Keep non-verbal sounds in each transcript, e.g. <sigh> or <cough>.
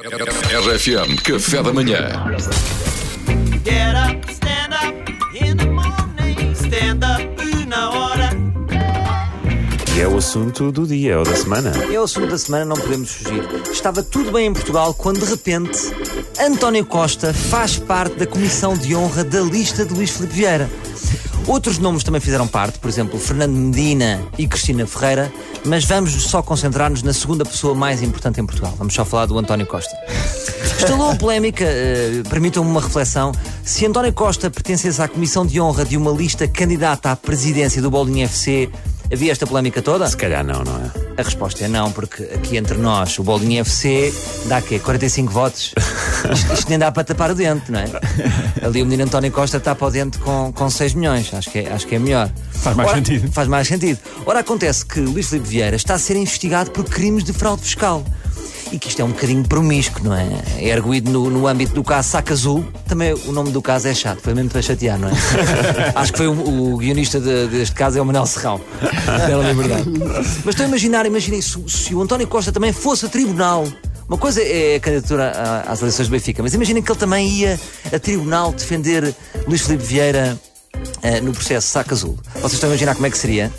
RFM Café da Manhã. Get up, stand up in the morning. Stand up na hora. E é o assunto do dia ou da semana. É o assunto da semana, não podemos fugir. Estava tudo bem em Portugal quando, de repente, António Costa faz parte da comissão de honra da lista de Luís Filipe Vieira. Outros nomes também fizeram parte, por exemplo, Fernando Medina e Cristina Ferreira, mas vamos só concentrar-nos na segunda pessoa mais importante em Portugal. Vamos só falar do António Costa. <laughs> Estalou a polémica, eh, permitam-me uma reflexão. Se António Costa pertencesse à comissão de honra de uma lista candidata à presidência do Bolinha FC, havia esta polémica toda? Se calhar não, não é? A resposta é não, porque aqui entre nós, o Bolinha FC dá quê? 45 votos? <laughs> Isto, isto nem dá para tapar o dente, não é? Ali o menino António Costa tapa o dente com, com 6 milhões. Acho que, é, acho que é melhor. Faz mais Ora, sentido. Faz mais sentido. Ora, acontece que Luís Filipe Vieira está a ser investigado por crimes de fraude fiscal. E que isto é um bocadinho promíscuo, não é? É arguído no, no âmbito do caso Saca Azul. Também o nome do caso é chato, foi mesmo para chatear, não é? <laughs> Acho que foi o, o guionista de- deste caso é o Manel Serrão. Bela liberdade. Mas estou a imaginar, imaginem se, se o António Costa também fosse a tribunal. Uma coisa é a candidatura às eleições do Benfica, mas imaginem que ele também ia a tribunal defender Luís Filipe Vieira eh, no processo Saca Azul. Vocês estão a imaginar como é que seria?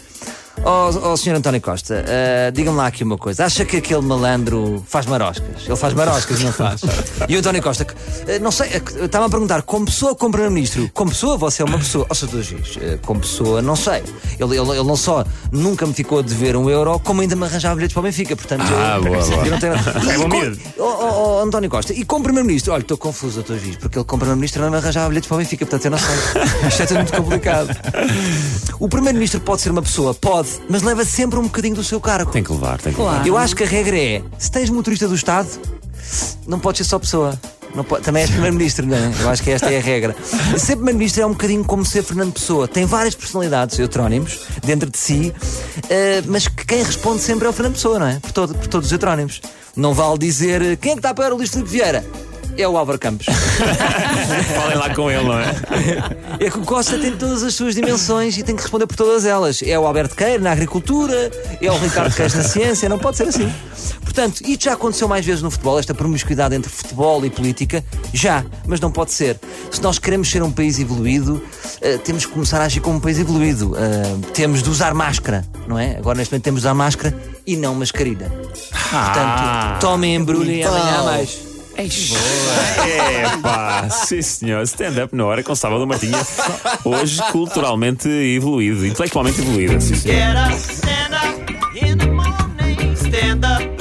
Ó oh, Sr. António Costa, eh, diga-me lá aqui uma coisa. Acha que aquele malandro faz maroscas? Ele faz maroscas, não faz? E o António Costa, eh, não sei, eh, estava a perguntar, como pessoa, como Primeiro-Ministro, como pessoa, você é uma pessoa. Ó, Sr. Juiz, eh, como pessoa, não sei. Ele, ele, ele não só nunca me ficou a dever um euro, como ainda me arranjava bilhetes para o Benfica. Portanto, Ah, eu, boa, boa. eu não tenho... <laughs> É bom miúdo. Ó, António Costa, e como Primeiro-Ministro? Olha, estou confuso, Dr. Juiz, porque ele como Primeiro-Ministro não me arranjava bilhetes para o Benfica, portanto eu não sei. <laughs> Isto é tudo muito complicado. O Primeiro-Ministro pode ser uma pessoa, pode, mas leva sempre um bocadinho do seu cargo. Tem que levar, tem que levar. Eu acho que a regra é: se tens motorista do Estado, não podes ser só pessoa. Não pode- também és Primeiro-Ministro, não é? Eu acho que esta é a regra. Ser Primeiro-Ministro é um bocadinho como ser Fernando Pessoa. Tem várias personalidades, heterónimos, dentro de si, eh, mas que quem responde sempre é o Fernando Pessoa, não é? Por, todo- por todos os heterónimos. Não vale dizer eh, quem é que está para o Luís Filipe Vieira? É o Álvaro Campos. <laughs> Falem lá com ele, não é? É que o Costa tem todas as suas dimensões e tem que responder por todas elas. É o Alberto Queiro na agricultura, é o Ricardo Queijo na ciência, não pode ser assim. Portanto, isto já aconteceu mais vezes no futebol, esta promiscuidade entre futebol e política, já, mas não pode ser. Se nós queremos ser um país evoluído, eh, temos que começar a agir como um país evoluído. Eh, temos de usar máscara, não é? Agora neste momento temos de usar máscara e não mascarida. Portanto, tomem, embrulhem e amanhã há mais. Eixo. Epá, sim senhor. Stand-up na hora com Sábado Martinha. Hoje culturalmente evoluído, intelectualmente evoluído. Sim, senhor. Get up, stand up in the morning. Stand up.